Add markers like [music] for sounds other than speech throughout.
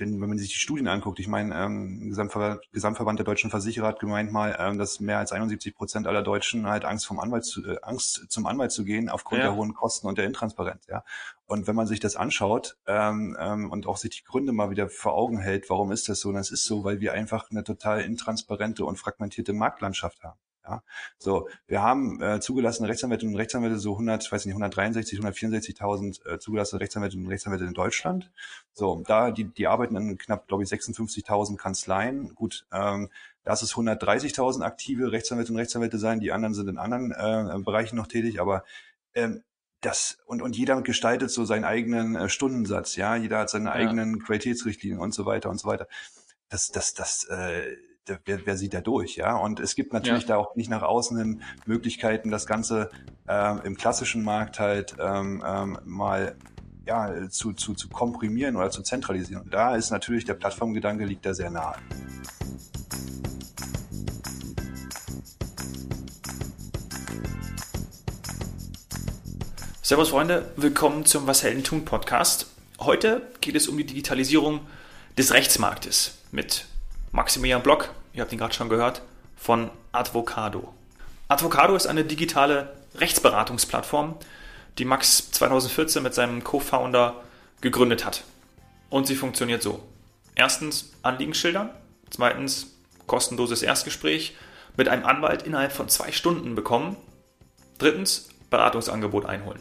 wenn, wenn man sich die Studien anguckt, ich meine, ähm, Gesamtverband, Gesamtverband der deutschen Versicherer hat gemeint mal, ähm, dass mehr als 71 Prozent aller Deutschen halt Angst vom Anwalt zu, äh, Angst zum Anwalt zu gehen aufgrund ja. der hohen Kosten und der Intransparenz. Ja. Und wenn man sich das anschaut ähm, ähm, und auch sich die Gründe mal wieder vor Augen hält, warum ist das so? Und das ist so, weil wir einfach eine total intransparente und fragmentierte Marktlandschaft haben. Ja, so wir haben äh, zugelassene Rechtsanwälte und Rechtsanwälte so 100, weiß nicht 163, 164.000 äh, zugelassene Rechtsanwälte und Rechtsanwälte in Deutschland. So da die die arbeiten in knapp glaube ich 56.000 Kanzleien. Gut, ähm, das ist 130.000 aktive Rechtsanwälte und Rechtsanwälte sein. Die anderen sind in anderen äh, Bereichen noch tätig, aber ähm, das und und jeder gestaltet so seinen eigenen äh, Stundensatz. Ja, jeder hat seine ja. eigenen Qualitätsrichtlinien und so weiter und so weiter. Das das das äh, wer, wer sieht da durch, ja? Und es gibt natürlich ja. da auch nicht nach außen hin Möglichkeiten, das Ganze äh, im klassischen Markt halt ähm, ähm, mal ja, zu, zu, zu komprimieren oder zu zentralisieren. Und da ist natürlich der Plattformgedanke liegt da sehr nahe. Servus Freunde, willkommen zum Was Helden tun Podcast. Heute geht es um die Digitalisierung des Rechtsmarktes mit Maximilian Block, ihr habt ihn gerade schon gehört, von Advocado. Advocado ist eine digitale Rechtsberatungsplattform, die Max 2014 mit seinem Co-Founder gegründet hat. Und sie funktioniert so. Erstens Anliegen schildern, zweitens kostenloses Erstgespräch mit einem Anwalt innerhalb von zwei Stunden bekommen, drittens Beratungsangebot einholen.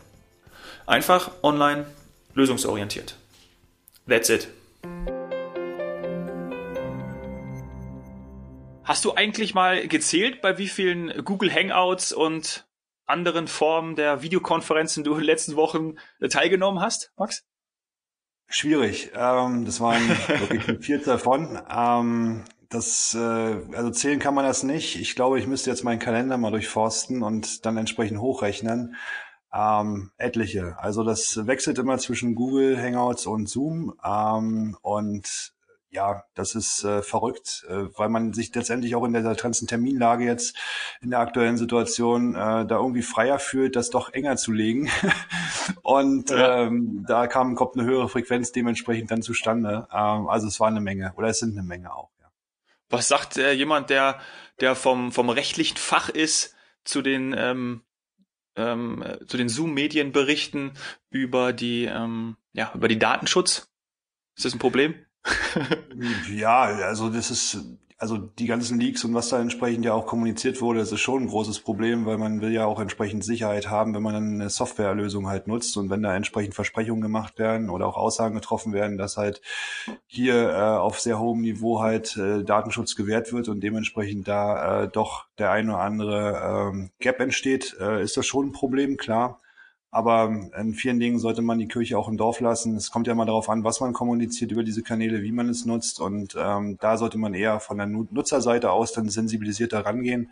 Einfach, online, lösungsorientiert. That's it. Hast du eigentlich mal gezählt, bei wie vielen Google Hangouts und anderen Formen der Videokonferenzen du [laughs] in den letzten Wochen äh, teilgenommen hast, Max? Schwierig. Ähm, das waren wirklich Viertel davon. Ähm, das, äh, also zählen kann man das nicht. Ich glaube, ich müsste jetzt meinen Kalender mal durchforsten und dann entsprechend hochrechnen. Ähm, etliche. Also das wechselt immer zwischen Google Hangouts und Zoom. Ähm, und ja, das ist äh, verrückt, äh, weil man sich letztendlich auch in der ganzen Terminlage jetzt in der aktuellen Situation äh, da irgendwie freier fühlt, das doch enger zu legen. [laughs] Und ja. ähm, da kam, kommt eine höhere Frequenz dementsprechend dann zustande. Ähm, also es war eine Menge oder es sind eine Menge auch. Ja. Was sagt äh, jemand, der, der vom, vom rechtlichen Fach ist, zu den ähm, ähm, zu den Zoom-Medienberichten über die ähm, ja über die Datenschutz? Ist das ein Problem? Ja, also das ist, also die ganzen Leaks und was da entsprechend ja auch kommuniziert wurde, das ist schon ein großes Problem, weil man will ja auch entsprechend Sicherheit haben, wenn man dann eine Softwarelösung halt nutzt und wenn da entsprechend Versprechungen gemacht werden oder auch Aussagen getroffen werden, dass halt hier äh, auf sehr hohem Niveau halt äh, Datenschutz gewährt wird und dementsprechend da äh, doch der eine oder andere ähm, Gap entsteht, äh, ist das schon ein Problem, klar. Aber in vielen Dingen sollte man die Kirche auch im Dorf lassen. Es kommt ja mal darauf an, was man kommuniziert über diese Kanäle, wie man es nutzt. Und ähm, da sollte man eher von der Nutzerseite aus dann sensibilisierter rangehen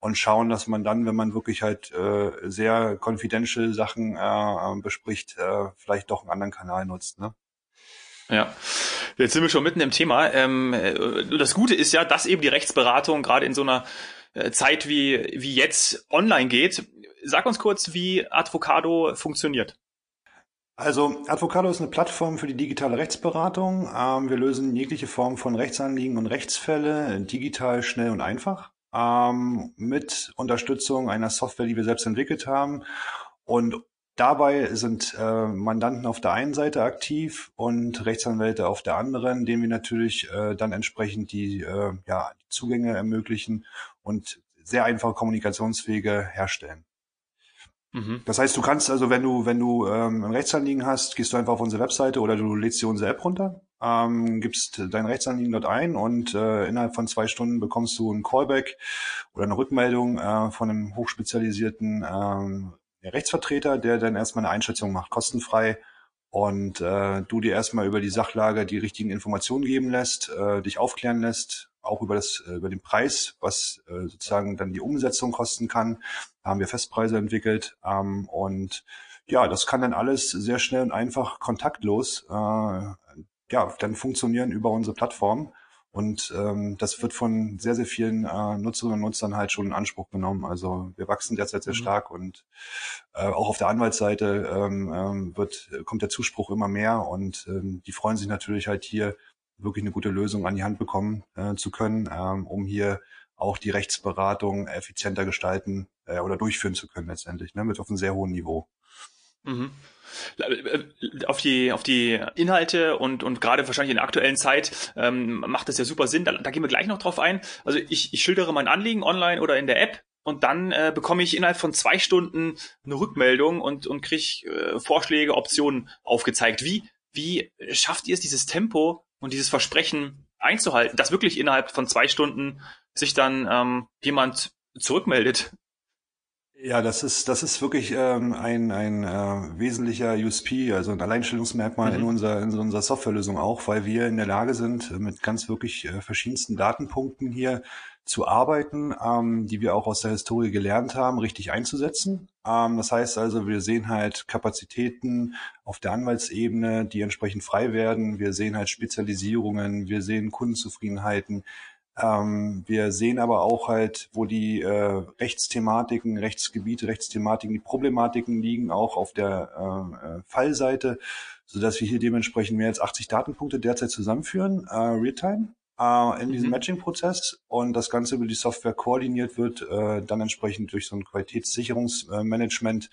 und schauen, dass man dann, wenn man wirklich halt äh, sehr confidential Sachen äh, bespricht, äh, vielleicht doch einen anderen Kanal nutzt. Ne? Ja, jetzt sind wir schon mitten im Thema. Ähm, äh, das Gute ist ja, dass eben die Rechtsberatung gerade in so einer äh, Zeit wie, wie jetzt online geht sag uns kurz, wie Advocado funktioniert. Also Advocado ist eine Plattform für die digitale Rechtsberatung. Ähm, wir lösen jegliche Form von Rechtsanliegen und Rechtsfälle digital, schnell und einfach ähm, mit Unterstützung einer Software, die wir selbst entwickelt haben. Und dabei sind äh, Mandanten auf der einen Seite aktiv und Rechtsanwälte auf der anderen, denen wir natürlich äh, dann entsprechend die, äh, ja, die Zugänge ermöglichen und sehr einfache Kommunikationswege herstellen. Mhm. Das heißt, du kannst also, wenn du, wenn du ähm, ein Rechtsanliegen hast, gehst du einfach auf unsere Webseite oder du lädst dir unsere App runter, ähm, gibst dein Rechtsanliegen dort ein und äh, innerhalb von zwei Stunden bekommst du ein Callback oder eine Rückmeldung äh, von einem hochspezialisierten ähm, Rechtsvertreter, der dann erstmal eine Einschätzung macht, kostenfrei und äh, du dir erstmal über die Sachlage die richtigen Informationen geben lässt, äh, dich aufklären lässt, auch über das äh, über den Preis, was äh, sozusagen dann die Umsetzung kosten kann, haben wir Festpreise entwickelt ähm, und ja, das kann dann alles sehr schnell und einfach kontaktlos äh, ja dann funktionieren über unsere Plattform und ähm, das wird von sehr, sehr vielen äh, Nutzerinnen und Nutzern halt schon in Anspruch genommen. Also wir wachsen derzeit sehr mhm. stark und äh, auch auf der Anwaltsseite ähm, ähm, wird, kommt der Zuspruch immer mehr und ähm, die freuen sich natürlich halt hier wirklich eine gute Lösung an die Hand bekommen äh, zu können, ähm, um hier auch die Rechtsberatung effizienter gestalten äh, oder durchführen zu können letztendlich, ne, mit auf einem sehr hohen Niveau. Mhm. Auf die, auf die Inhalte und, und gerade wahrscheinlich in der aktuellen Zeit ähm, macht das ja super Sinn. Da, da gehen wir gleich noch drauf ein. Also ich, ich schildere mein Anliegen online oder in der App und dann äh, bekomme ich innerhalb von zwei Stunden eine Rückmeldung und, und kriege äh, Vorschläge, Optionen aufgezeigt. Wie, wie schafft ihr es, dieses Tempo und dieses Versprechen einzuhalten, dass wirklich innerhalb von zwei Stunden sich dann ähm, jemand zurückmeldet? Ja, das ist, das ist wirklich ähm, ein, ein äh, wesentlicher USP, also ein Alleinstellungsmerkmal mhm. in, unserer, in unserer Softwarelösung auch, weil wir in der Lage sind, mit ganz wirklich äh, verschiedensten Datenpunkten hier zu arbeiten, ähm, die wir auch aus der Historie gelernt haben, richtig einzusetzen. Ähm, das heißt also, wir sehen halt Kapazitäten auf der Anwaltsebene, die entsprechend frei werden. Wir sehen halt Spezialisierungen, wir sehen Kundenzufriedenheiten, ähm, wir sehen aber auch halt, wo die äh, Rechtsthematiken, Rechtsgebiete, Rechtsthematiken, die Problematiken liegen, auch auf der äh, äh Fallseite, so dass wir hier dementsprechend mehr als 80 Datenpunkte derzeit zusammenführen, äh, Realtime äh, in diesem mhm. Matching-Prozess und das Ganze über die Software koordiniert wird, äh, dann entsprechend durch so ein Qualitätssicherungsmanagement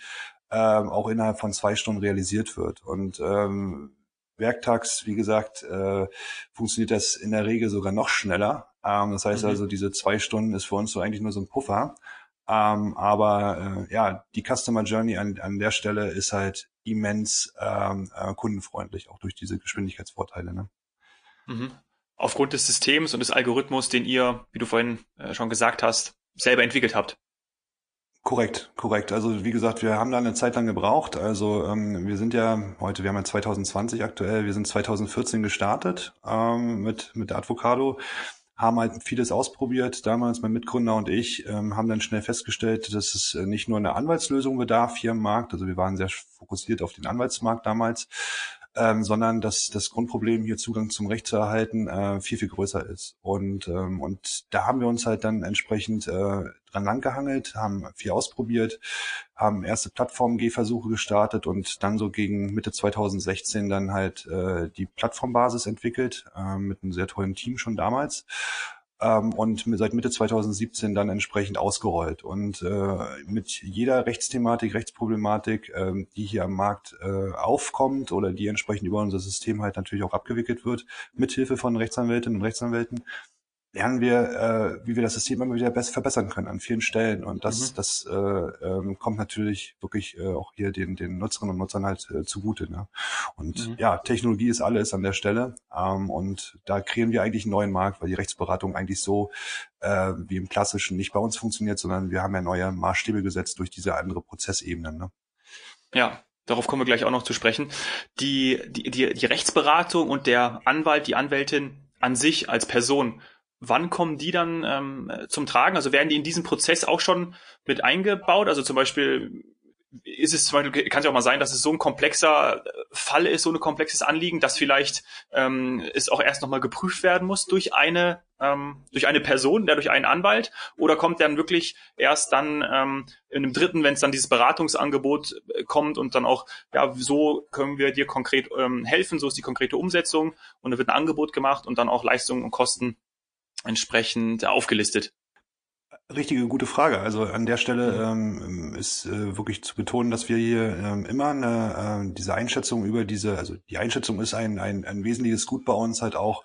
äh, auch innerhalb von zwei Stunden realisiert wird. Und ähm, werktags, wie gesagt, äh, funktioniert das in der Regel sogar noch schneller. Ähm, das heißt mhm. also, diese zwei Stunden ist für uns so eigentlich nur so ein Puffer. Ähm, aber äh, ja, die Customer Journey an, an der Stelle ist halt immens ähm, äh, kundenfreundlich, auch durch diese Geschwindigkeitsvorteile. Ne? Mhm. Aufgrund des Systems und des Algorithmus, den ihr, wie du vorhin äh, schon gesagt hast, selber entwickelt habt. Korrekt, korrekt. Also wie gesagt, wir haben da eine Zeit lang gebraucht. Also ähm, wir sind ja heute, wir haben ja 2020 aktuell, wir sind 2014 gestartet ähm, mit mit Advocado, haben halt vieles ausprobiert. Damals mein Mitgründer und ich ähm, haben dann schnell festgestellt, dass es äh, nicht nur eine Anwaltslösung bedarf hier im Markt. Also wir waren sehr fokussiert auf den Anwaltsmarkt damals, ähm, sondern dass das Grundproblem hier Zugang zum Recht zu erhalten äh, viel viel größer ist. Und ähm, und da haben wir uns halt dann entsprechend äh, dran langgehangelt, haben viel ausprobiert, haben erste Plattform-Gehversuche gestartet und dann so gegen Mitte 2016 dann halt äh, die Plattformbasis entwickelt äh, mit einem sehr tollen Team schon damals ähm, und seit Mitte 2017 dann entsprechend ausgerollt. Und äh, mit jeder Rechtsthematik, Rechtsproblematik, äh, die hier am Markt äh, aufkommt oder die entsprechend über unser System halt natürlich auch abgewickelt wird, mithilfe von Rechtsanwältinnen und Rechtsanwälten, lernen wir, äh, wie wir das System immer wieder besser verbessern können an vielen Stellen. Und das, mhm. das äh, ähm, kommt natürlich wirklich äh, auch hier den, den Nutzerinnen und Nutzern halt äh, zugute. Ne? Und mhm. ja, Technologie ist alles an der Stelle. Ähm, und da kreieren wir eigentlich einen neuen Markt, weil die Rechtsberatung eigentlich so äh, wie im Klassischen nicht bei uns funktioniert, sondern wir haben ja neue Maßstäbe gesetzt durch diese andere Prozessebenen. Ne? Ja, Darauf kommen wir gleich auch noch zu sprechen. Die, die, die, die Rechtsberatung und der Anwalt, die Anwältin an sich als Person, wann kommen die dann ähm, zum Tragen? Also werden die in diesen Prozess auch schon mit eingebaut? Also zum Beispiel ist es zum Beispiel, kann es ja auch mal sein, dass es so ein komplexer äh, Fall ist, so ein komplexes Anliegen, dass vielleicht ähm, es auch erst nochmal geprüft werden muss durch eine ähm, durch eine Person, der durch einen Anwalt, oder kommt dann wirklich erst dann ähm, in einem dritten, wenn es dann dieses Beratungsangebot äh, kommt und dann auch, ja, so können wir dir konkret ähm, helfen, so ist die konkrete Umsetzung und da wird ein Angebot gemacht und dann auch Leistungen und Kosten entsprechend aufgelistet? Richtige gute Frage. Also an der Stelle mhm. ähm, ist äh, wirklich zu betonen, dass wir hier ähm, immer eine, äh, diese Einschätzung über diese, also die Einschätzung ist ein, ein, ein wesentliches Gut bei uns halt auch,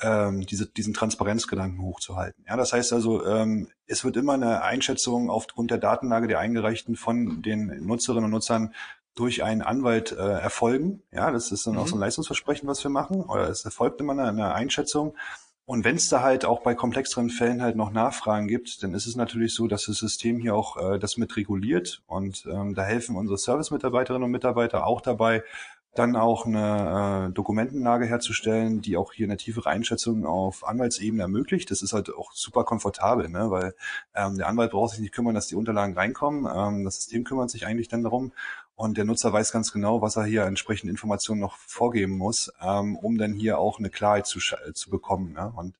ähm, diese, diesen Transparenzgedanken hochzuhalten. Ja, das heißt also, ähm, es wird immer eine Einschätzung aufgrund der Datenlage der Eingereichten von den Nutzerinnen und Nutzern durch einen Anwalt äh, erfolgen. Ja, das ist dann mhm. auch so ein Leistungsversprechen, was wir machen. Oder es erfolgt immer eine, eine Einschätzung. Und wenn es da halt auch bei komplexeren Fällen halt noch Nachfragen gibt, dann ist es natürlich so, dass das System hier auch äh, das mit reguliert. Und ähm, da helfen unsere Service-Mitarbeiterinnen und Mitarbeiter auch dabei, dann auch eine äh, Dokumentenlage herzustellen, die auch hier eine tiefere Einschätzung auf Anwaltsebene ermöglicht. Das ist halt auch super komfortabel, ne? weil ähm, der Anwalt braucht sich nicht kümmern, dass die Unterlagen reinkommen. Ähm, das System kümmert sich eigentlich dann darum und der Nutzer weiß ganz genau, was er hier entsprechend Informationen noch vorgeben muss, ähm, um dann hier auch eine Klarheit zu, zu bekommen. Ne? Und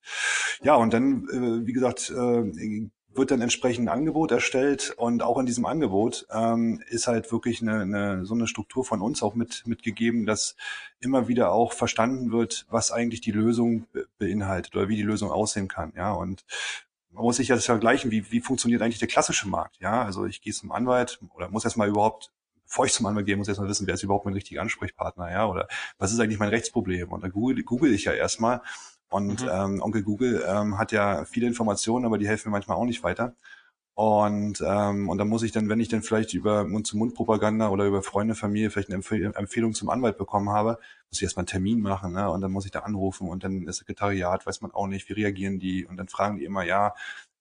ja, und dann, äh, wie gesagt, äh, wird dann entsprechend ein Angebot erstellt und auch in diesem Angebot ähm, ist halt wirklich eine, eine, so eine Struktur von uns auch mit mitgegeben, dass immer wieder auch verstanden wird, was eigentlich die Lösung beinhaltet oder wie die Lösung aussehen kann. Ja, und man muss sich ja das vergleichen, wie, wie funktioniert eigentlich der klassische Markt. Ja, also ich gehe zum Anwalt oder muss erstmal überhaupt bevor ich zum Anwalt gehe, muss ich erstmal wissen, wer ist überhaupt mein richtiger Ansprechpartner, ja, oder was ist eigentlich mein Rechtsproblem? Und dann google, google ich ja erstmal und mhm. ähm, Onkel Google ähm, hat ja viele Informationen, aber die helfen mir manchmal auch nicht weiter. Und, ähm, und dann muss ich dann, wenn ich dann vielleicht über Mund-zu-Mund-Propaganda oder über Freunde, Familie vielleicht eine Empfehl Empfehlung zum Anwalt bekommen habe, muss ich erstmal einen Termin machen, ne? Und dann muss ich da anrufen und dann das Sekretariat weiß man auch nicht, wie reagieren die und dann fragen die immer, ja,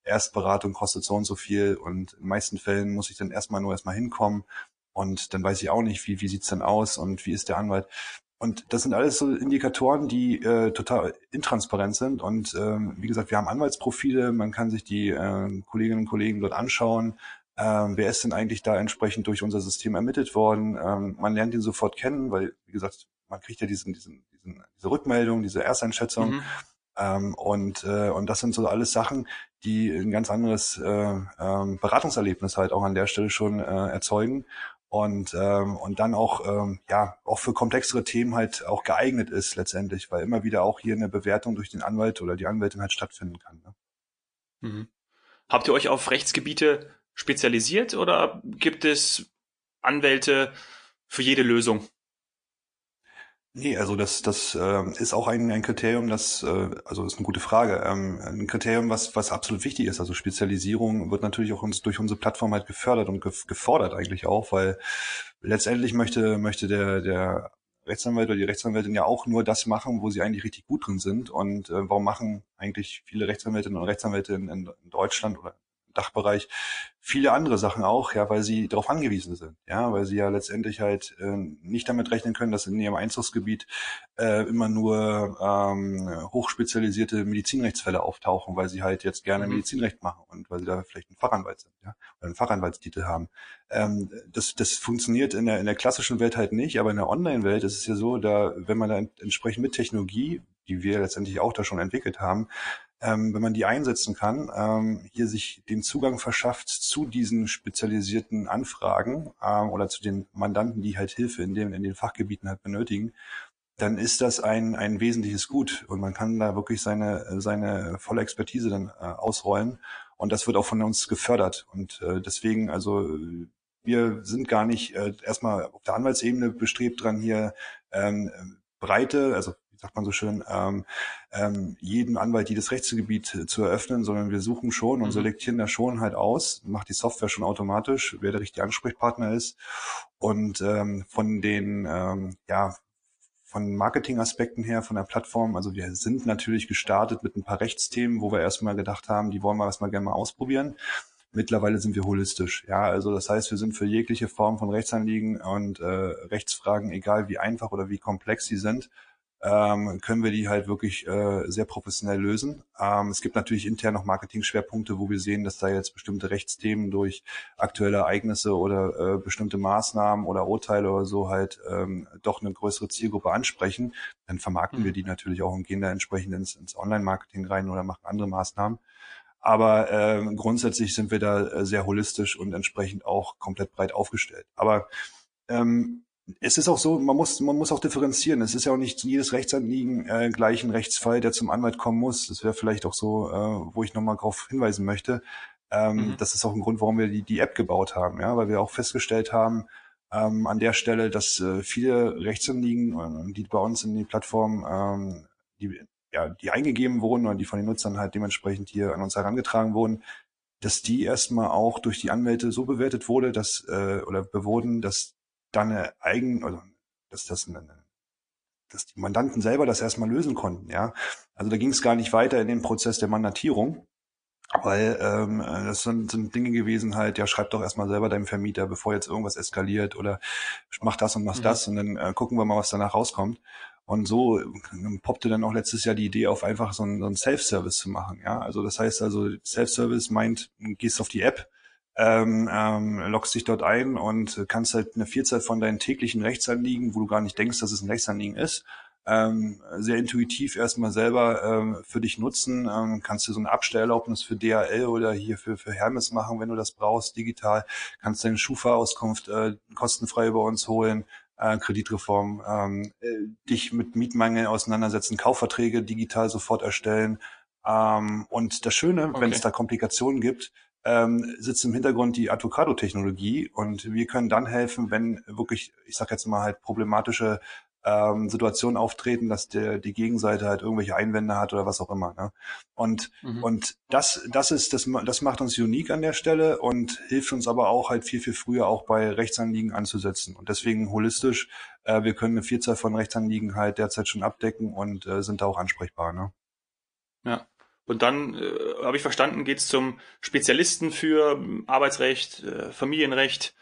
Erstberatung kostet so und so viel und in den meisten Fällen muss ich dann erstmal nur erstmal hinkommen und dann weiß ich auch nicht, wie, wie sieht's denn aus und wie ist der Anwalt. Und das sind alles so Indikatoren, die äh, total intransparent sind. Und ähm, wie gesagt, wir haben Anwaltsprofile, man kann sich die äh, Kolleginnen und Kollegen dort anschauen. Ähm, wer ist denn eigentlich da entsprechend durch unser System ermittelt worden? Ähm, man lernt ihn sofort kennen, weil, wie gesagt, man kriegt ja diesen, diesen, diesen diese Rückmeldung, diese Ersteinschätzung. Mhm. Ähm, und, äh, und das sind so alles Sachen, die ein ganz anderes äh, äh, Beratungserlebnis halt auch an der Stelle schon äh, erzeugen und ähm, und dann auch ähm, ja auch für komplexere Themen halt auch geeignet ist letztendlich, weil immer wieder auch hier eine Bewertung durch den Anwalt oder die Anwältin halt stattfinden kann. Ne? Mhm. Habt ihr euch auf Rechtsgebiete spezialisiert oder gibt es Anwälte für jede Lösung? Nee, also das, das äh, ist auch ein, ein Kriterium, das, äh, also ist eine gute Frage, ähm, ein Kriterium, was, was absolut wichtig ist. Also Spezialisierung wird natürlich auch uns durch unsere Plattform halt gefördert und gefordert eigentlich auch, weil letztendlich möchte, möchte der, der Rechtsanwalt oder die Rechtsanwältin ja auch nur das machen, wo sie eigentlich richtig gut drin sind. Und äh, warum machen eigentlich viele Rechtsanwältinnen und Rechtsanwälte in, in Deutschland oder Dachbereich viele andere Sachen auch, ja, weil sie darauf angewiesen sind, ja, weil sie ja letztendlich halt äh, nicht damit rechnen können, dass in ihrem Einzugsgebiet äh, immer nur ähm, hochspezialisierte Medizinrechtsfälle auftauchen, weil sie halt jetzt gerne mhm. Medizinrecht machen und weil sie da vielleicht ein Fachanwalt sind, ja, oder einen Fachanwaltstitel haben. Ähm, das, das funktioniert in der, in der klassischen Welt halt nicht, aber in der Online-Welt ist es ja so, da, wenn man da entsprechend mit Technologie, die wir letztendlich auch da schon entwickelt haben, ähm, wenn man die einsetzen kann, ähm, hier sich den Zugang verschafft zu diesen spezialisierten Anfragen ähm, oder zu den Mandanten, die halt Hilfe in, dem, in den Fachgebieten halt benötigen, dann ist das ein, ein wesentliches Gut. Und man kann da wirklich seine, seine volle Expertise dann äh, ausrollen. Und das wird auch von uns gefördert. Und äh, deswegen, also wir sind gar nicht äh, erstmal auf der Anwaltsebene bestrebt dran, hier ähm, breite, also sagt man so schön, ähm, ähm, jeden Anwalt jedes Rechtsgebiet äh, zu eröffnen, sondern wir suchen schon und mhm. selektieren da schon halt aus, macht die Software schon automatisch, wer der richtige Ansprechpartner ist. Und ähm, von den, ähm, ja, von Marketingaspekten her, von der Plattform, also wir sind natürlich gestartet mit ein paar Rechtsthemen, wo wir erstmal gedacht haben, die wollen wir erstmal gerne mal ausprobieren. Mittlerweile sind wir holistisch. Ja, also das heißt, wir sind für jegliche Form von Rechtsanliegen und äh, Rechtsfragen, egal wie einfach oder wie komplex sie sind, ähm, können wir die halt wirklich äh, sehr professionell lösen. Ähm, es gibt natürlich intern noch Marketing-Schwerpunkte, wo wir sehen, dass da jetzt bestimmte Rechtsthemen durch aktuelle Ereignisse oder äh, bestimmte Maßnahmen oder Urteile oder so halt ähm, doch eine größere Zielgruppe ansprechen. Dann vermarkten mhm. wir die natürlich auch und gehen da entsprechend ins, ins Online-Marketing rein oder machen andere Maßnahmen. Aber äh, grundsätzlich sind wir da äh, sehr holistisch und entsprechend auch komplett breit aufgestellt. Aber ähm, es ist auch so, man muss, man muss auch differenzieren. Es ist ja auch nicht jedes Rechtsanliegen äh, gleich ein Rechtsfall, der zum Anwalt kommen muss. Das wäre vielleicht auch so, äh, wo ich nochmal darauf hinweisen möchte. Ähm, mhm. Das ist auch ein Grund, warum wir die, die App gebaut haben, ja, weil wir auch festgestellt haben, ähm, an der Stelle, dass äh, viele Rechtsanliegen, äh, die bei uns in die Plattform, ähm, die, ja, die eingegeben wurden oder die von den Nutzern halt dementsprechend hier an uns herangetragen wurden, dass die erstmal auch durch die Anwälte so bewertet wurde, dass äh, oder bewurden, dass dann eine eigen, also dass das eine, dass die Mandanten selber das erstmal lösen konnten, ja. Also da ging es gar nicht weiter in den Prozess der Mandatierung, weil ähm, das sind, sind Dinge gewesen halt, ja, schreib doch erstmal selber deinem Vermieter, bevor jetzt irgendwas eskaliert oder mach das und mach mhm. das und dann äh, gucken wir mal, was danach rauskommt. Und so ähm, poppte dann auch letztes Jahr die Idee auf, einfach so ein, so ein Self-Service zu machen. Ja, also das heißt also, Self-Service meint, gehst auf die App, ähm, ähm, loggst dich dort ein und kannst halt eine Vielzahl von deinen täglichen Rechtsanliegen, wo du gar nicht denkst, dass es ein Rechtsanliegen ist, ähm, sehr intuitiv erstmal selber ähm, für dich nutzen. Ähm, kannst du so eine Abstellerlaubnis für DHL oder hier für, für Hermes machen, wenn du das brauchst, digital. Kannst deine Schufa-Auskunft äh, kostenfrei bei uns holen. Äh, Kreditreform, ähm, äh, dich mit Mietmangel auseinandersetzen, Kaufverträge digital sofort erstellen. Ähm, und das Schöne, okay. wenn es da Komplikationen gibt, ähm, sitzt im Hintergrund die Avocado-Technologie und wir können dann helfen, wenn wirklich, ich sage jetzt mal halt problematische ähm, Situationen auftreten, dass der die Gegenseite halt irgendwelche Einwände hat oder was auch immer. Ne? Und mhm. und das das ist das das macht uns unique an der Stelle und hilft uns aber auch halt viel viel früher auch bei Rechtsanliegen anzusetzen und deswegen holistisch. Äh, wir können eine Vielzahl von Rechtsanliegen halt derzeit schon abdecken und äh, sind da auch ansprechbar. Ne? Ja. Und dann äh, habe ich verstanden, geht es zum Spezialisten für Arbeitsrecht, äh, Familienrecht,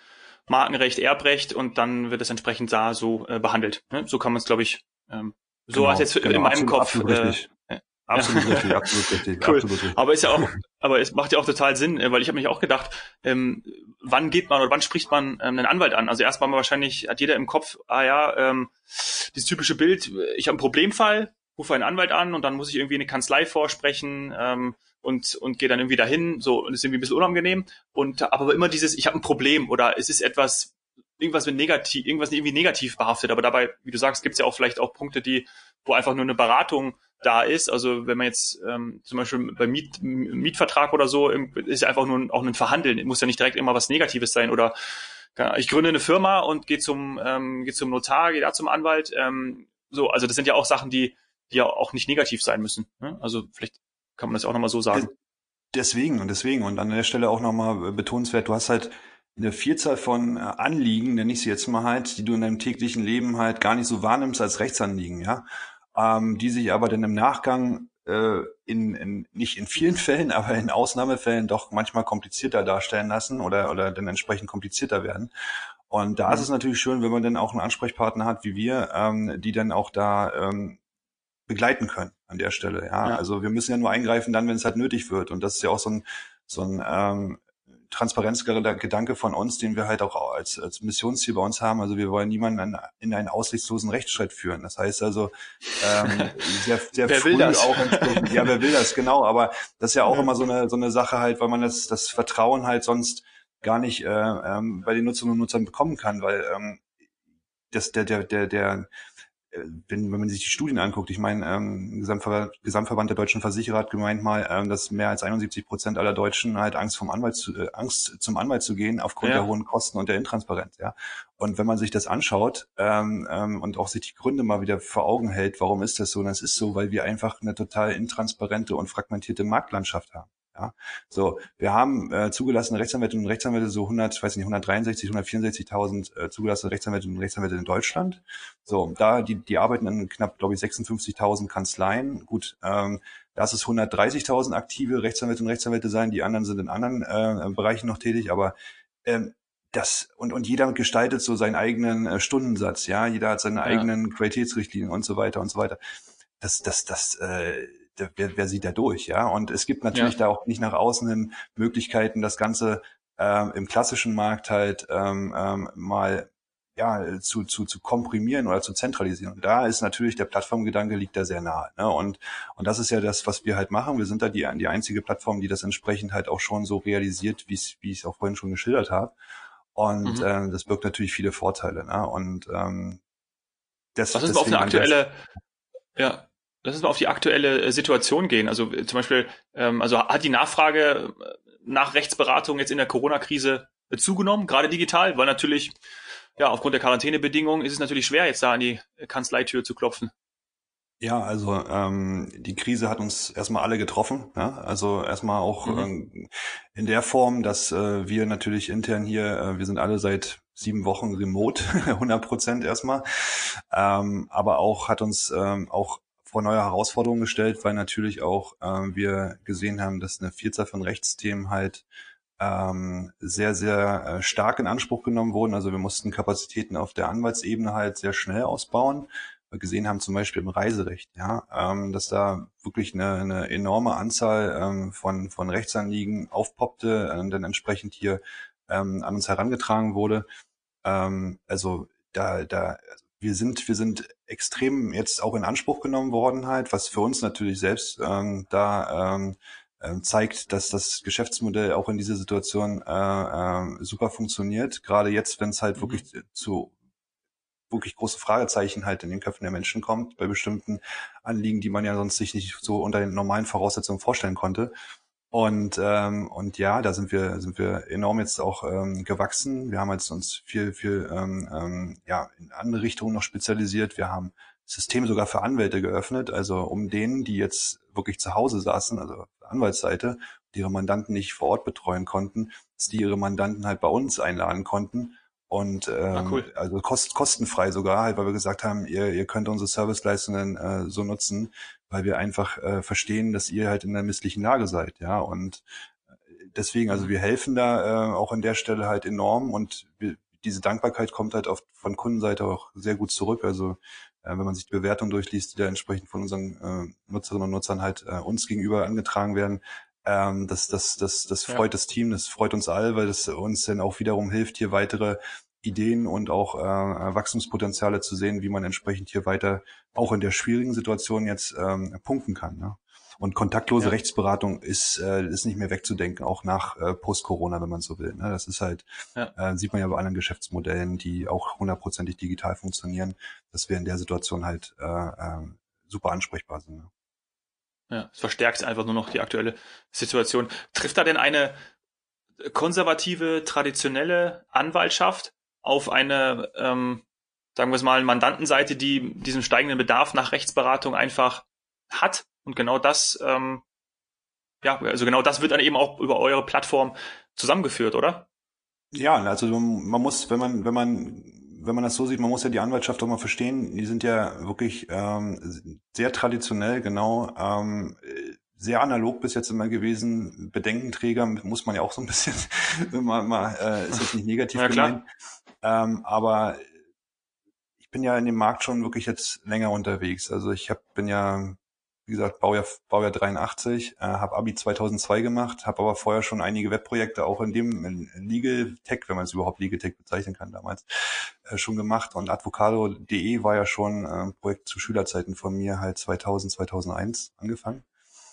Markenrecht, Erbrecht und dann wird es entsprechend da so äh, behandelt. Ne? So kann man es, glaube ich, ähm, so genau, als jetzt genau, in meinem absolut, Kopf. Absolut äh, richtig. Absolut [laughs] richtig, absolut richtig. Cool. Absolut richtig. Aber ist ja auch, [laughs] aber es macht ja auch total Sinn, äh, weil ich habe mich auch gedacht, ähm, wann geht man oder wann spricht man ähm, einen Anwalt an? Also erstmal wahrscheinlich hat jeder im Kopf, ah ja, ähm, dieses typische Bild, ich habe einen Problemfall, rufe einen Anwalt an und dann muss ich irgendwie eine Kanzlei vorsprechen ähm, und und gehe dann irgendwie dahin, so und ist irgendwie ein bisschen unangenehm und aber immer dieses, ich habe ein Problem oder es ist etwas irgendwas mit negativ, irgendwas irgendwie negativ behaftet, aber dabei, wie du sagst, gibt es ja auch vielleicht auch Punkte, die wo einfach nur eine Beratung da ist. Also wenn man jetzt ähm, zum Beispiel beim Miet, Mietvertrag oder so, ist ja einfach nur auch ein Verhandeln. Muss ja nicht direkt immer was Negatives sein oder ich gründe eine Firma und gehe zum ähm, gehe zum Notar, gehe da zum Anwalt. Ähm, so, also das sind ja auch Sachen, die die ja auch nicht negativ sein müssen. Ne? Also vielleicht kann man das auch nochmal so sagen. Deswegen und deswegen und an der Stelle auch nochmal betonenswert, du hast halt eine Vielzahl von äh, Anliegen, nenne ich sie jetzt mal halt, die du in deinem täglichen Leben halt gar nicht so wahrnimmst als Rechtsanliegen, ja, ähm, die sich aber dann im Nachgang äh, in, in nicht in vielen [laughs] Fällen, aber in Ausnahmefällen doch manchmal komplizierter darstellen lassen oder oder dann entsprechend komplizierter werden. Und da mhm. ist es natürlich schön, wenn man dann auch einen Ansprechpartner hat wie wir, ähm, die dann auch da ähm, begleiten können an der Stelle. Ja? ja. Also wir müssen ja nur eingreifen dann, wenn es halt nötig wird. Und das ist ja auch so ein, so ein ähm, Transparenzgedanke von uns, den wir halt auch als, als Missionsziel bei uns haben. Also wir wollen niemanden in einen aussichtslosen Rechtsstreit führen. Das heißt also ähm, [laughs] sehr, sehr wer früh auch entsprechend, ja, wer will das, genau, aber das ist ja auch ja. immer so eine, so eine Sache halt, weil man das, das Vertrauen halt sonst gar nicht äh, ähm, bei den Nutzerinnen und Nutzern bekommen kann, weil ähm, das, der, der, der, der wenn, wenn man sich die Studien anguckt, ich meine, ähm, Gesamtver Gesamtverband der deutschen Versicherer hat gemeint mal, ähm, dass mehr als 71 Prozent aller Deutschen halt Angst vom Anwalt zu, äh, Angst zum Anwalt zu gehen aufgrund ja. der hohen Kosten und der Intransparenz, ja. Und wenn man sich das anschaut ähm, ähm, und auch sich die Gründe mal wieder vor Augen hält, warum ist das so? Und das ist so, weil wir einfach eine total intransparente und fragmentierte Marktlandschaft haben. Ja, so wir haben äh, zugelassene Rechtsanwälte und Rechtsanwälte so 100, weiß nicht 163, 164.000 äh, zugelassene Rechtsanwälte und Rechtsanwälte in Deutschland. So da die die arbeiten in knapp glaube ich 56.000 Kanzleien. Gut, ähm, das ist 130.000 aktive Rechtsanwälte und Rechtsanwälte sein. Die anderen sind in anderen äh, Bereichen noch tätig, aber ähm, das und und jeder gestaltet so seinen eigenen äh, Stundensatz. Ja, jeder hat seine ja. eigenen Qualitätsrichtlinien und so weiter und so weiter. Das das das äh, wer, wer sieht da durch, ja? Und es gibt natürlich ja. da auch nicht nach außen hin Möglichkeiten, das Ganze ähm, im klassischen Markt halt ähm, ähm, mal ja, zu, zu, zu komprimieren oder zu zentralisieren. Und da ist natürlich der Plattformgedanke liegt da sehr nahe. Ne? Und, und das ist ja das, was wir halt machen. Wir sind da die, die einzige Plattform, die das entsprechend halt auch schon so realisiert, wie ich es auch vorhin schon geschildert habe. Und mhm. ähm, das birgt natürlich viele Vorteile. Ne? Und ähm, das, was ist auf eine aktuelle, ja, Lass uns mal auf die aktuelle äh, Situation gehen. Also äh, zum Beispiel, ähm, also hat die Nachfrage äh, nach Rechtsberatung jetzt in der Corona-Krise zugenommen, gerade digital, weil natürlich, ja, aufgrund der Quarantänebedingungen ist es natürlich schwer, jetzt da an die Kanzleitür zu klopfen. Ja, also ähm, die Krise hat uns erstmal alle getroffen. Ja? Also erstmal auch mhm. ähm, in der Form, dass äh, wir natürlich intern hier, äh, wir sind alle seit sieben Wochen remote, [laughs] 100 Prozent erstmal. Ähm, aber auch hat uns ähm, auch vor neue Herausforderungen gestellt, weil natürlich auch ähm, wir gesehen haben, dass eine Vielzahl von Rechtsthemen halt ähm, sehr, sehr äh, stark in Anspruch genommen wurden. Also wir mussten Kapazitäten auf der Anwaltsebene halt sehr schnell ausbauen. Wir gesehen haben zum Beispiel im Reiserecht, ja, ähm, dass da wirklich eine, eine enorme Anzahl ähm, von, von Rechtsanliegen aufpoppte und dann entsprechend hier ähm, an uns herangetragen wurde. Ähm, also da, da, also wir sind, wir sind extrem jetzt auch in Anspruch genommen worden halt, was für uns natürlich selbst ähm, da ähm, ähm, zeigt, dass das Geschäftsmodell auch in dieser Situation äh, äh, super funktioniert. Gerade jetzt, wenn es halt mhm. wirklich zu wirklich große Fragezeichen halt in den Köpfen der Menschen kommt, bei bestimmten Anliegen, die man ja sonst sich nicht so unter den normalen Voraussetzungen vorstellen konnte. Und, ähm, und ja, da sind wir, sind wir enorm jetzt auch ähm, gewachsen. Wir haben jetzt uns viel, viel ähm, ähm, ja, in andere Richtungen noch spezialisiert. Wir haben Systeme sogar für Anwälte geöffnet, also um denen, die jetzt wirklich zu Hause saßen, also Anwaltsseite, die ihre Mandanten nicht vor Ort betreuen konnten, dass die ihre Mandanten halt bei uns einladen konnten und ähm, ah, cool. also kost, kostenfrei sogar, halt, weil wir gesagt haben, ihr, ihr könnt unsere Serviceleistungen äh, so nutzen, weil wir einfach äh, verstehen, dass ihr halt in einer misslichen Lage seid, ja. Und äh, deswegen, also mhm. wir helfen da äh, auch an der Stelle halt enorm und wir, diese Dankbarkeit kommt halt oft von Kundenseite auch sehr gut zurück. Also äh, wenn man sich die Bewertung durchliest, die da entsprechend von unseren äh, Nutzerinnen und Nutzern halt äh, uns gegenüber angetragen werden, ähm, das, das, das, das freut ja. das Team, das freut uns all, weil das uns dann auch wiederum hilft, hier weitere Ideen und auch äh, Wachstumspotenziale zu sehen, wie man entsprechend hier weiter auch in der schwierigen Situation jetzt ähm, punkten kann. Ne? Und kontaktlose ja. Rechtsberatung ist, äh, ist nicht mehr wegzudenken, auch nach äh, Post-Corona, wenn man so will. Ne? Das ist halt, ja. äh, sieht man ja bei anderen Geschäftsmodellen, die auch hundertprozentig digital funktionieren, dass wir in der Situation halt äh, äh, super ansprechbar sind. Ne? Ja, es verstärkt einfach nur noch die aktuelle Situation. Trifft da denn eine konservative, traditionelle Anwaltschaft auf eine, ähm, sagen wir es mal, Mandantenseite, die diesen steigenden Bedarf nach Rechtsberatung einfach hat? Und genau das, ähm, ja, also genau das wird dann eben auch über eure Plattform zusammengeführt, oder? Ja, also man muss, wenn man, wenn man wenn man das so sieht, man muss ja die Anwaltschaft auch mal verstehen, die sind ja wirklich ähm, sehr traditionell, genau, ähm, sehr analog bis jetzt immer gewesen. Bedenkenträger muss man ja auch so ein bisschen, [laughs] mal, mal, äh, ist jetzt nicht negativ ja, gemeint. Ähm, aber ich bin ja in dem Markt schon wirklich jetzt länger unterwegs. Also ich hab, bin ja wie gesagt, Baujahr, Baujahr 83, äh, habe Abi 2002 gemacht, habe aber vorher schon einige Webprojekte auch in dem in Legal Tech, wenn man es überhaupt Legal Tech bezeichnen kann damals, äh, schon gemacht. Und Advocado.de war ja schon äh, ein Projekt zu Schülerzeiten von mir, halt 2000, 2001 angefangen.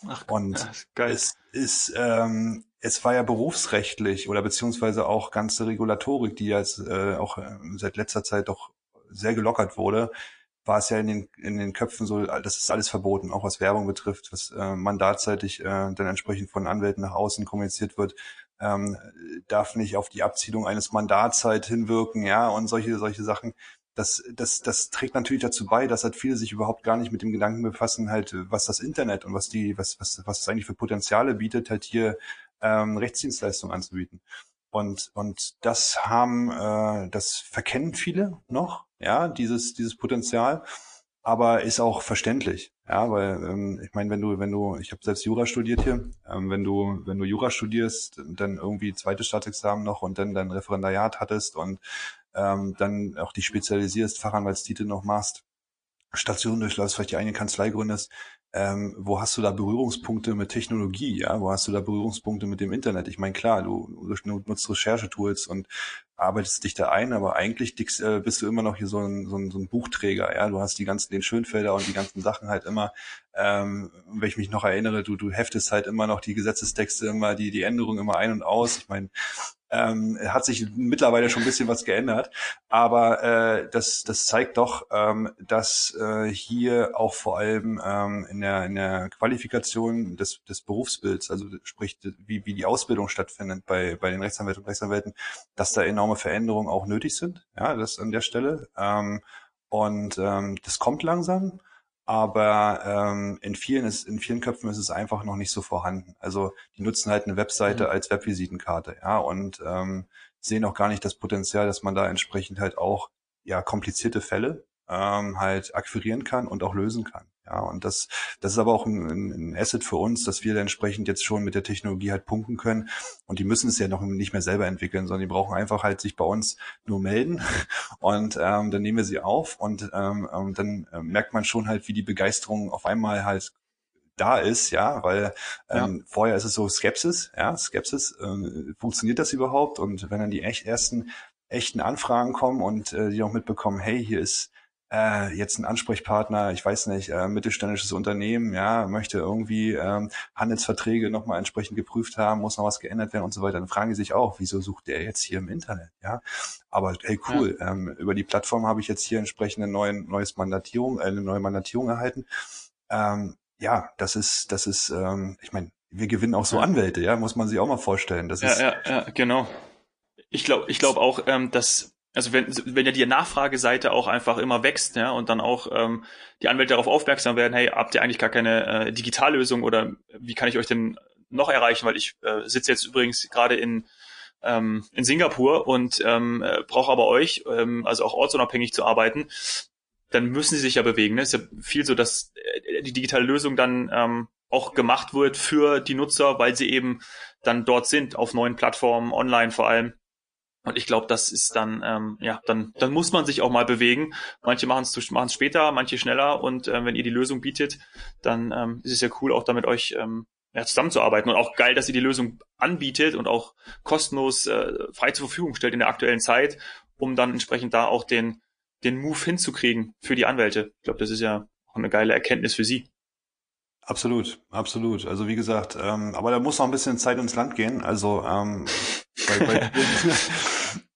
Ach, und geil. es ist, ähm, es war ja berufsrechtlich oder beziehungsweise auch ganze Regulatorik, die jetzt äh, auch äh, seit letzter Zeit doch sehr gelockert wurde, war es ja in den, in den Köpfen so, das ist alles verboten, auch was Werbung betrifft, was äh, mandatseitig äh, dann entsprechend von Anwälten nach außen kommuniziert wird, ähm, darf nicht auf die Abziehung eines Mandats halt hinwirken, ja, und solche, solche Sachen. Das, das, das trägt natürlich dazu bei, dass halt viele sich überhaupt gar nicht mit dem Gedanken befassen, halt, was das Internet und was die, was, was, was es eigentlich für Potenziale bietet, halt hier ähm, Rechtsdienstleistungen anzubieten. Und, und das haben, äh, das verkennen viele noch, ja, dieses, dieses Potenzial, aber ist auch verständlich, ja, weil ähm, ich meine, wenn du, wenn du, ich habe selbst Jura studiert hier, ähm, wenn du, wenn du Jura studierst, dann irgendwie zweites Staatsexamen noch und dann dein Referendariat hattest und ähm, dann auch dich spezialisierst, Fachanwaltstitel noch machst, Station durchläufst, vielleicht die eigene Kanzlei gründest, ähm, wo hast du da Berührungspunkte mit Technologie, ja, wo hast du da Berührungspunkte mit dem Internet? Ich meine, klar, du, du nutzt Recherchetools und arbeitest dich da ein, aber eigentlich äh, bist du immer noch hier so ein, so ein, so ein Buchträger, ja, du hast die ganzen, den Schönfelder und die ganzen Sachen halt immer, ähm, wenn ich mich noch erinnere, du, du heftest halt immer noch die Gesetzestexte immer, die, die Änderungen immer ein und aus. Ich meine, ähm, hat sich mittlerweile schon ein bisschen was geändert, aber äh, das, das zeigt doch, ähm, dass äh, hier auch vor allem ähm, in, der, in der Qualifikation des, des Berufsbilds, also sprich wie, wie die Ausbildung stattfindet bei, bei den Rechtsanwälten und Rechtsanwälten, dass da enorme Veränderungen auch nötig sind, ja, das an der Stelle. Ähm, und ähm, das kommt langsam aber ähm, in vielen ist in vielen Köpfen ist es einfach noch nicht so vorhanden. Also die nutzen halt eine Webseite mhm. als Webvisitenkarte, ja, und ähm, sehen auch gar nicht das Potenzial, dass man da entsprechend halt auch ja komplizierte Fälle ähm, halt akquirieren kann und auch lösen kann. Ja, und das, das ist aber auch ein, ein Asset für uns, dass wir da entsprechend jetzt schon mit der Technologie halt punkten können. Und die müssen es ja noch nicht mehr selber entwickeln, sondern die brauchen einfach halt sich bei uns nur melden und ähm, dann nehmen wir sie auf und ähm, ähm dann äh, merkt man schon halt, wie die Begeisterung auf einmal halt da ist, ja, weil ähm, ja. vorher ist es so Skepsis, ja, Skepsis, äh, funktioniert das überhaupt? Und wenn dann die echt ersten echten Anfragen kommen und äh, die auch mitbekommen, hey, hier ist äh, jetzt ein Ansprechpartner, ich weiß nicht, äh, mittelständisches Unternehmen, ja, möchte irgendwie ähm, Handelsverträge nochmal entsprechend geprüft haben, muss noch was geändert werden und so weiter, dann fragen die sich auch, wieso sucht der jetzt hier im Internet, ja? Aber hey, cool, ja. ähm, über die Plattform habe ich jetzt hier entsprechend eine neue, neues Mandatierung, äh, eine neue Mandatierung erhalten. Ähm, ja, das ist, das ist, ähm, ich meine, wir gewinnen auch so Anwälte, ja, muss man sich auch mal vorstellen. Das ja, ist, ja, ja, genau. Ich glaube, ich glaube auch, ähm, dass also wenn, wenn ja die Nachfrageseite auch einfach immer wächst, ja, und dann auch ähm, die Anwälte darauf aufmerksam werden, hey, habt ihr eigentlich gar keine äh, Digitallösung oder wie kann ich euch denn noch erreichen? Weil ich äh, sitze jetzt übrigens gerade in ähm, in Singapur und ähm, äh, brauche aber euch, ähm, also auch ortsunabhängig zu arbeiten, dann müssen sie sich ja bewegen. Ne? Es ist ja viel so, dass äh, die digitale Lösung dann ähm, auch gemacht wird für die Nutzer, weil sie eben dann dort sind, auf neuen Plattformen, online vor allem. Und ich glaube, das ist dann, ähm, ja, dann, dann muss man sich auch mal bewegen. Manche machen es später, manche schneller. Und äh, wenn ihr die Lösung bietet, dann ähm, ist es ja cool, auch damit euch ähm, ja, zusammenzuarbeiten. Und auch geil, dass ihr die Lösung anbietet und auch kostenlos äh, frei zur Verfügung stellt in der aktuellen Zeit, um dann entsprechend da auch den, den Move hinzukriegen für die Anwälte. Ich glaube, das ist ja auch eine geile Erkenntnis für sie. Absolut, absolut. Also wie gesagt, ähm, aber da muss noch ein bisschen Zeit ins Land gehen. Also ähm, [laughs] bei, bei [laughs]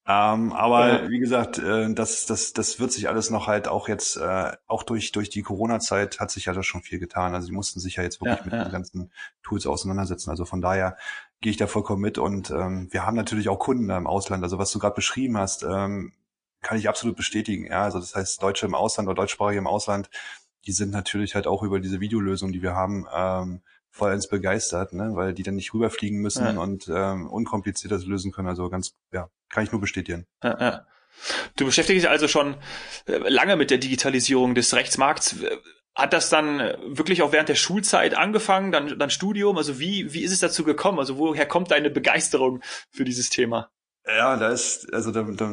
ähm, aber wie gesagt, äh, das, das, das wird sich alles noch halt auch jetzt, äh, auch durch, durch die Corona-Zeit hat sich ja da schon viel getan. Also sie mussten sich ja jetzt wirklich ja, mit ja. den ganzen Tools auseinandersetzen. Also von daher gehe ich da vollkommen mit. Und ähm, wir haben natürlich auch Kunden im Ausland. Also was du gerade beschrieben hast, ähm, kann ich absolut bestätigen. Ja, also das heißt, Deutsche im Ausland oder Deutschsprachige im Ausland, die sind natürlich halt auch über diese Videolösung, die wir haben, ähm, vollends begeistert, ne? weil die dann nicht rüberfliegen müssen ja. und ähm, unkompliziert das lösen können. Also ganz, ja, kann ich nur bestätigen. Ja, ja. Du beschäftigst dich also schon äh, lange mit der Digitalisierung des Rechtsmarkts. Hat das dann wirklich auch während der Schulzeit angefangen, dann, dann Studium? Also wie, wie ist es dazu gekommen? Also woher kommt deine Begeisterung für dieses Thema? Ja, da ist, also da, da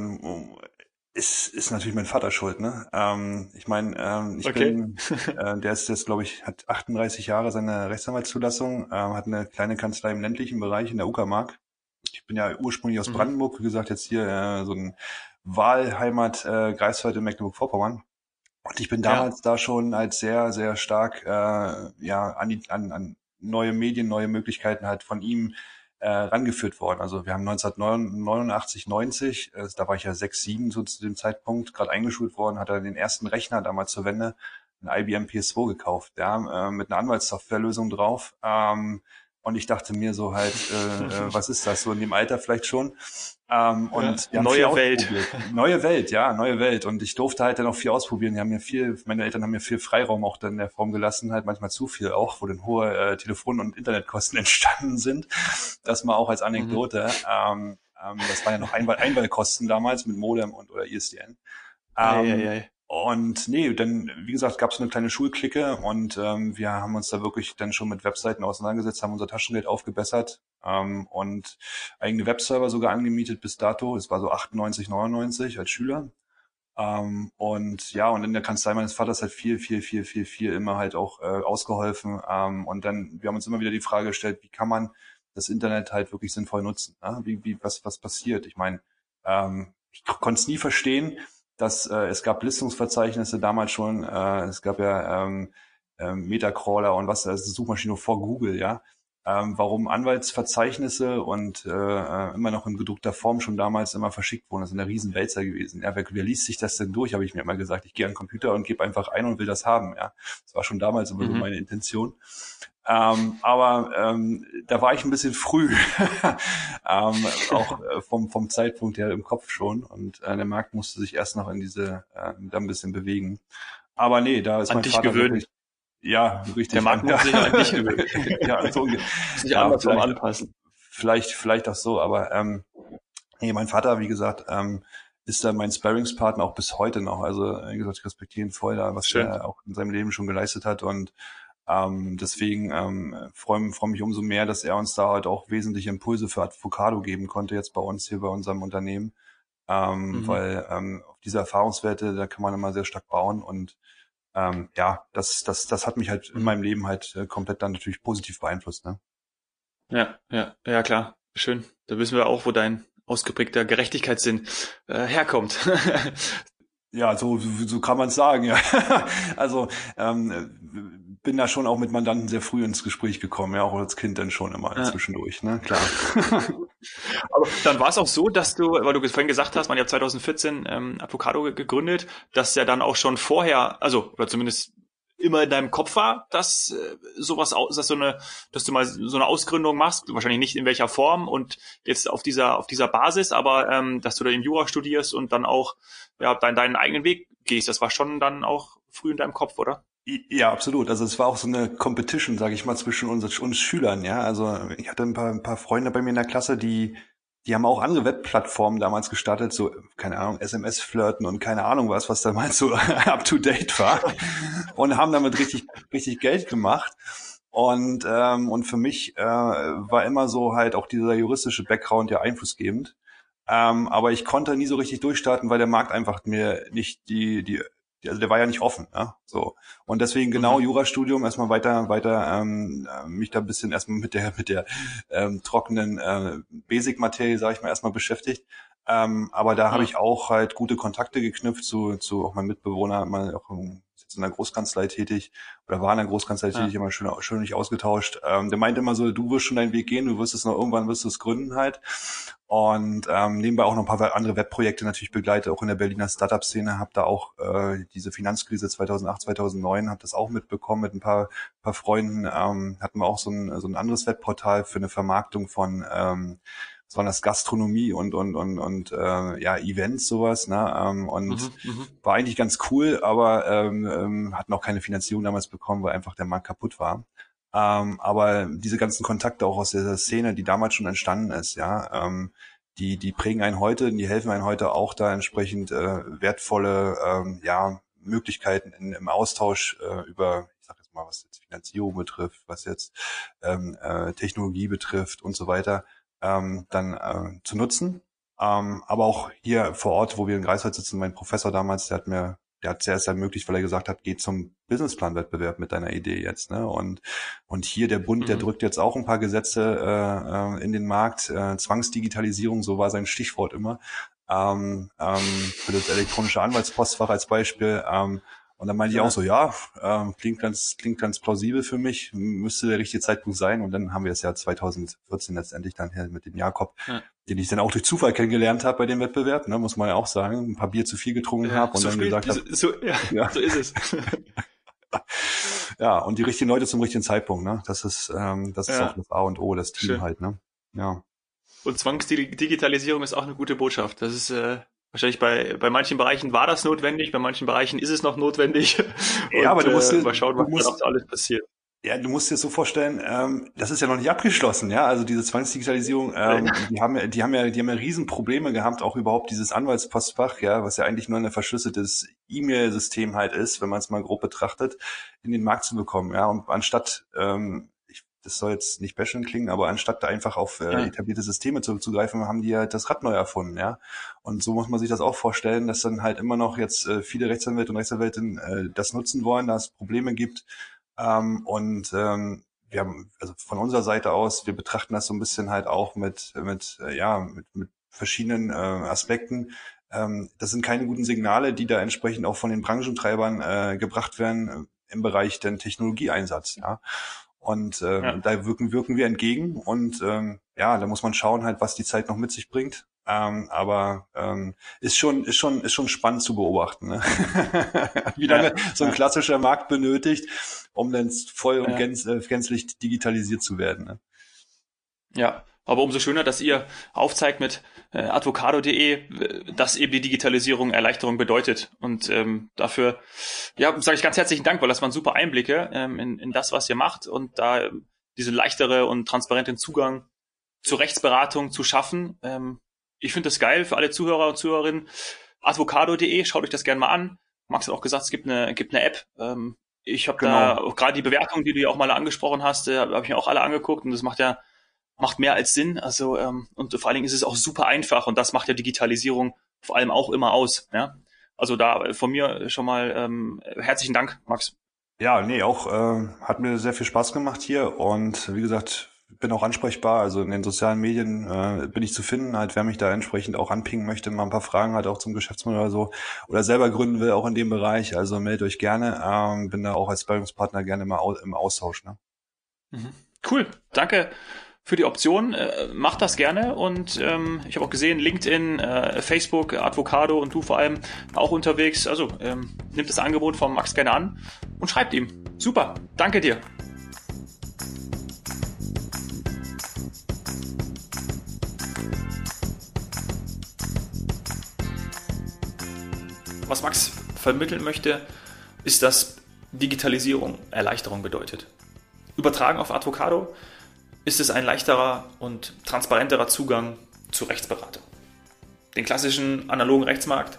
ist, ist natürlich mein Vater schuld, ne? Ähm, ich meine, ähm, ich okay. bin, [laughs] äh, der ist jetzt, glaube ich, hat 38 Jahre seine Rechtsanwaltszulassung, ähm, hat eine kleine Kanzlei im ländlichen Bereich in der Uckermark. Ich bin ja ursprünglich aus mhm. Brandenburg, wie gesagt, jetzt hier äh, so ein Wahlheimat äh, Greifswald in Mecklenburg-Vorpommern. Und ich bin damals ja. da schon als sehr, sehr stark äh, ja an, die, an, an neue Medien, neue Möglichkeiten halt von ihm äh, rangeführt worden. Also wir haben 1989, 90, äh, da war ich ja sechs, sieben so zu dem Zeitpunkt, gerade eingeschult worden, hat er den ersten Rechner damals zur Wende, ein IBM PS2 gekauft, ja, äh, mit einer Anwaltssoftwarelösung drauf. Ähm, und ich dachte mir so halt, äh, äh, was ist das so in dem Alter vielleicht schon? Ähm, und ja, neue Welt. Neue Welt, ja, neue Welt. Und ich durfte halt dann auch viel ausprobieren. Die haben mir viel, meine Eltern haben mir viel Freiraum auch dann in der Form gelassen, halt manchmal zu viel auch, wo dann hohe äh, Telefon- und Internetkosten [laughs] entstanden sind. Das mal auch als Anekdote. Mhm. Ähm, ähm, das waren ja noch Einwahl Einwahlkosten damals mit Modem und oder ISDN. Ähm, ei, ei, ei. Und nee, dann, wie gesagt, gab es eine kleine Schulklicke und ähm, wir haben uns da wirklich dann schon mit Webseiten auseinandergesetzt, haben unser Taschengeld aufgebessert ähm, und eigene Webserver sogar angemietet bis dato. Es war so 98, 99 als Schüler. Ähm, und ja, und in der Kanzlei meines Vaters hat viel, viel, viel, viel, viel immer halt auch äh, ausgeholfen. Ähm, und dann, wir haben uns immer wieder die Frage gestellt, wie kann man das Internet halt wirklich sinnvoll nutzen? Ne? Wie, wie, was, was passiert? Ich meine, ähm, ich konnte es nie verstehen, dass äh, es gab Listungsverzeichnisse damals schon, äh, es gab ja ähm, äh, Metacrawler und was, also Suchmaschine vor Google, ja. Ähm, warum Anwaltsverzeichnisse und äh, äh, immer noch in gedruckter Form schon damals immer verschickt wurden. Das ist eine Riesenwälzer gewesen. Ja, wer, wer liest sich das denn durch, habe ich mir immer gesagt. Ich gehe an den Computer und gebe einfach ein und will das haben. Ja, Das war schon damals immer mhm. so meine Intention. Ähm, aber ähm, da war ich ein bisschen früh, [laughs] ähm, auch äh, vom, vom Zeitpunkt her im Kopf schon. Und äh, der Markt musste sich erst noch in diese, äh, da ein bisschen bewegen. Aber nee, da ist an mein dich Vater gewöhnt. Wirklich, ja, richtig. Der Markt [laughs] muss sich an dich gewöhnen. [laughs] ja, so, sich ja, andersrum anpassen. Vielleicht, vielleicht auch so, aber ähm, nee, mein Vater, wie gesagt, ähm, ist da mein Sparringspartner auch bis heute noch. Also, wie gesagt, ich respektiere ihn voll da, was Schön. er auch in seinem Leben schon geleistet hat und ähm, deswegen ähm, freue freu mich umso mehr, dass er uns da halt auch wesentliche Impulse für Advocado geben konnte, jetzt bei uns hier bei unserem Unternehmen. Ähm, mhm. Weil ähm, auf diese Erfahrungswerte, da kann man immer sehr stark bauen und ähm, ja, das, das, das hat mich halt in mhm. meinem Leben halt äh, komplett dann natürlich positiv beeinflusst. Ne? Ja, ja, ja klar, schön. Da wissen wir auch, wo dein ausgeprägter Gerechtigkeitssinn äh, herkommt. [laughs] Ja, so, so kann man es sagen, ja. [laughs] also ähm, bin da schon auch mit Mandanten sehr früh ins Gespräch gekommen, ja, auch als Kind dann schon immer ja. zwischendurch, ne? Klar. [laughs] Aber dann war es auch so, dass du, weil du vorhin gesagt hast, man hat 2014 ähm, Avocado gegründet, dass ja dann auch schon vorher, also oder zumindest immer in deinem Kopf war, dass äh, sowas, dass so eine, dass du mal so eine Ausgründung machst, wahrscheinlich nicht in welcher Form und jetzt auf dieser auf dieser Basis, aber ähm, dass du da in Jura studierst und dann auch ja dein, deinen eigenen Weg gehst, das war schon dann auch früh in deinem Kopf, oder? Ja, absolut. Also es war auch so eine Competition, sage ich mal, zwischen uns, uns Schülern. Ja, also ich hatte ein paar, ein paar Freunde bei mir in der Klasse, die die haben auch andere Webplattformen damals gestartet, so, keine Ahnung, SMS-Flirten und keine Ahnung was, was damals so [laughs] up to date war. Und haben damit richtig, richtig Geld gemacht. Und, ähm, und für mich äh, war immer so halt auch dieser juristische Background ja einflussgebend. Ähm, aber ich konnte nie so richtig durchstarten, weil der Markt einfach mir nicht die, die also der war ja nicht offen, ja, so und deswegen genau mhm. Jurastudium erstmal weiter weiter ähm, äh, mich da ein bisschen erstmal mit der mit der ähm, trockenen äh, Basic-Materie, sage ich mal, erstmal beschäftigt. Ähm, aber da mhm. habe ich auch halt gute Kontakte geknüpft zu zu auch meinem Mitbewohner, mal auch jetzt in der Großkanzlei tätig oder war in der Großkanzlei ja. tätig, immer schön, schön nicht ausgetauscht. Ähm, der meinte immer so, du wirst schon deinen Weg gehen, du wirst es noch irgendwann wirst du es gründen halt. Und ähm, nebenbei auch noch ein paar andere Webprojekte natürlich begleitet, auch in der Berliner Startup-Szene, habe da auch äh, diese Finanzkrise 2008, 2009, habe das auch mitbekommen mit ein paar, paar Freunden. Ähm, hatten wir auch so ein, so ein anderes Webportal für eine Vermarktung von ähm, sondern das Gastronomie und und und und äh, ja Events sowas ne ähm, und mhm, mhm, war eigentlich ganz cool aber ähm, ähm, hat noch keine Finanzierung damals bekommen weil einfach der Markt kaputt war. Ähm, aber diese ganzen Kontakte auch aus der Szene die damals schon entstanden ist ja ähm, die die prägen einen heute die helfen einen heute auch da entsprechend äh, wertvolle ähm, ja Möglichkeiten in, im Austausch äh, über ich sag jetzt mal was jetzt Finanzierung betrifft was jetzt ähm, äh, Technologie betrifft und so weiter ähm, dann äh, zu nutzen. Ähm, aber auch hier vor Ort, wo wir in Greifswald sitzen, mein Professor damals, der hat mir, der hat sehr, sehr ermöglicht, weil er gesagt hat, geh zum Businessplan-Wettbewerb mit deiner Idee jetzt. Ne? Und, und hier der Bund, mhm. der drückt jetzt auch ein paar Gesetze äh, äh, in den Markt. Äh, Zwangsdigitalisierung, so war sein Stichwort immer. Ähm, ähm, für das elektronische Anwaltspostfach als Beispiel. Ähm, und dann meinte ja. ich auch so, ja, äh, klingt ganz, klingt ganz plausibel für mich, müsste der richtige Zeitpunkt sein. Und dann haben wir es ja 2014 letztendlich dann hier mit dem Jakob, ja. den ich dann auch durch Zufall kennengelernt habe bei dem Wettbewerb, ne, muss man ja auch sagen, ein paar Bier zu viel getrunken ja, habe und so dann gesagt habe, so, [laughs] ja, so ist es. [laughs] ja, und die richtigen Leute zum richtigen Zeitpunkt, ne? Das ist, ähm, das ist auch das A und O, das Team Schön. halt, ne? Ja. Und Zwangsdigitalisierung ist auch eine gute Botschaft. Das ist äh, Wahrscheinlich bei, bei manchen Bereichen war das notwendig, bei manchen Bereichen ist es noch notwendig. [laughs] Und, ja, aber du musst äh, mal schauen, was musst, alles passiert. Ja, du musst dir so vorstellen, ähm, das ist ja noch nicht abgeschlossen, ja. Also diese Zwangsdigitalisierung, ähm, die haben ja, die haben ja, die haben ja Riesenprobleme gehabt, auch überhaupt dieses Anwaltspostfach, ja, was ja eigentlich nur ein verschlüsseltes E-Mail-System halt ist, wenn man es mal grob betrachtet, in den Markt zu bekommen, ja. Und anstatt ähm, das soll jetzt nicht bashen klingen, aber anstatt da einfach auf äh, etablierte Systeme zurückzugreifen, haben die halt das Rad neu erfunden, ja. Und so muss man sich das auch vorstellen, dass dann halt immer noch jetzt äh, viele Rechtsanwälte und Rechtsanwältinnen äh, das nutzen wollen, dass es Probleme gibt. Ähm, und ähm, wir haben, also von unserer Seite aus, wir betrachten das so ein bisschen halt auch mit, mit, äh, ja, mit, mit verschiedenen äh, Aspekten. Ähm, das sind keine guten Signale, die da entsprechend auch von den Branchentreibern äh, gebracht werden äh, im Bereich den Technologieeinsatz, ja. Und ähm, ja. da wirken, wirken wir entgegen. Und ähm, ja, da muss man schauen halt, was die Zeit noch mit sich bringt. Ähm, aber ähm, ist schon ist schon ist schon spannend zu beobachten, ne? [laughs] wie lange ja. so ein klassischer Markt benötigt, um dann voll und ja. gänz, äh, gänzlich digitalisiert zu werden. Ne? Ja, aber umso schöner, dass ihr aufzeigt mit äh, advocado.de, dass eben die Digitalisierung Erleichterung bedeutet. Und ähm, dafür, ja, sage ich ganz herzlichen Dank, weil das waren super Einblicke ähm, in, in das, was ihr macht und da ähm, diesen leichtere und transparenten Zugang zur Rechtsberatung zu schaffen. Ähm, ich finde das geil für alle Zuhörer und Zuhörerinnen. Advocado.de, schaut euch das gerne mal an. Max hat auch gesagt, es gibt eine, gibt eine App. Ähm, ich habe genau. da gerade die Bewertungen, die du ja auch mal angesprochen hast, äh, habe ich mir auch alle angeguckt und das macht ja macht mehr als Sinn. Also ähm, und vor allen Dingen ist es auch super einfach und das macht ja Digitalisierung vor allem auch immer aus. Ja? Also da von mir schon mal ähm, herzlichen Dank, Max. Ja, nee, auch äh, hat mir sehr viel Spaß gemacht hier und wie gesagt, bin auch ansprechbar. Also in den sozialen Medien äh, bin ich zu finden, halt wer mich da entsprechend auch anpingen möchte, mal ein paar Fragen hat auch zum Geschäftsmodell oder so oder selber gründen will, auch in dem Bereich. Also meldet euch gerne. Ähm, bin da auch als Bildungspartner gerne mal im Austausch. Ne? Mhm. Cool, danke für die Option. Äh, macht das gerne und ähm, ich habe auch gesehen, LinkedIn, äh, Facebook, Advocado und du vor allem auch unterwegs. Also ähm, nimmt das Angebot von Max gerne an und schreibt ihm. Super, danke dir. Was Max vermitteln möchte, ist, dass Digitalisierung Erleichterung bedeutet. Übertragen auf Advocado ist es ein leichterer und transparenterer Zugang zur Rechtsberatung. Den klassischen analogen Rechtsmarkt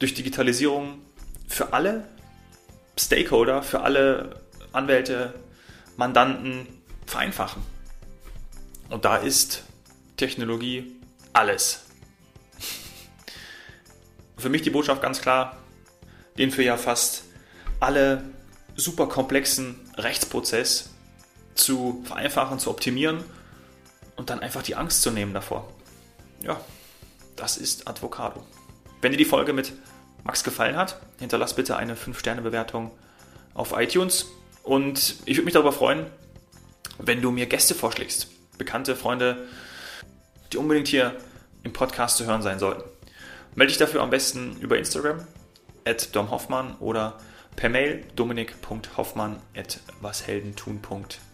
durch Digitalisierung für alle Stakeholder, für alle Anwälte, Mandanten vereinfachen. Und da ist Technologie alles. [laughs] Für mich die Botschaft ganz klar, den für ja fast alle super komplexen Rechtsprozess zu vereinfachen, zu optimieren und dann einfach die Angst zu nehmen davor. Ja, das ist Advocado. Wenn dir die Folge mit Max gefallen hat, hinterlass bitte eine 5-Sterne-Bewertung auf iTunes und ich würde mich darüber freuen, wenn du mir Gäste vorschlägst, bekannte Freunde, die unbedingt hier im Podcast zu hören sein sollten. Melde dich dafür am besten über Instagram, at domhoffmann oder per Mail dominik.hoffmann at washeldentun.de.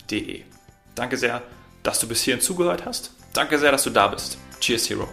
Danke sehr, dass du bis hierhin zugehört hast. Danke sehr, dass du da bist. Cheers, Hero.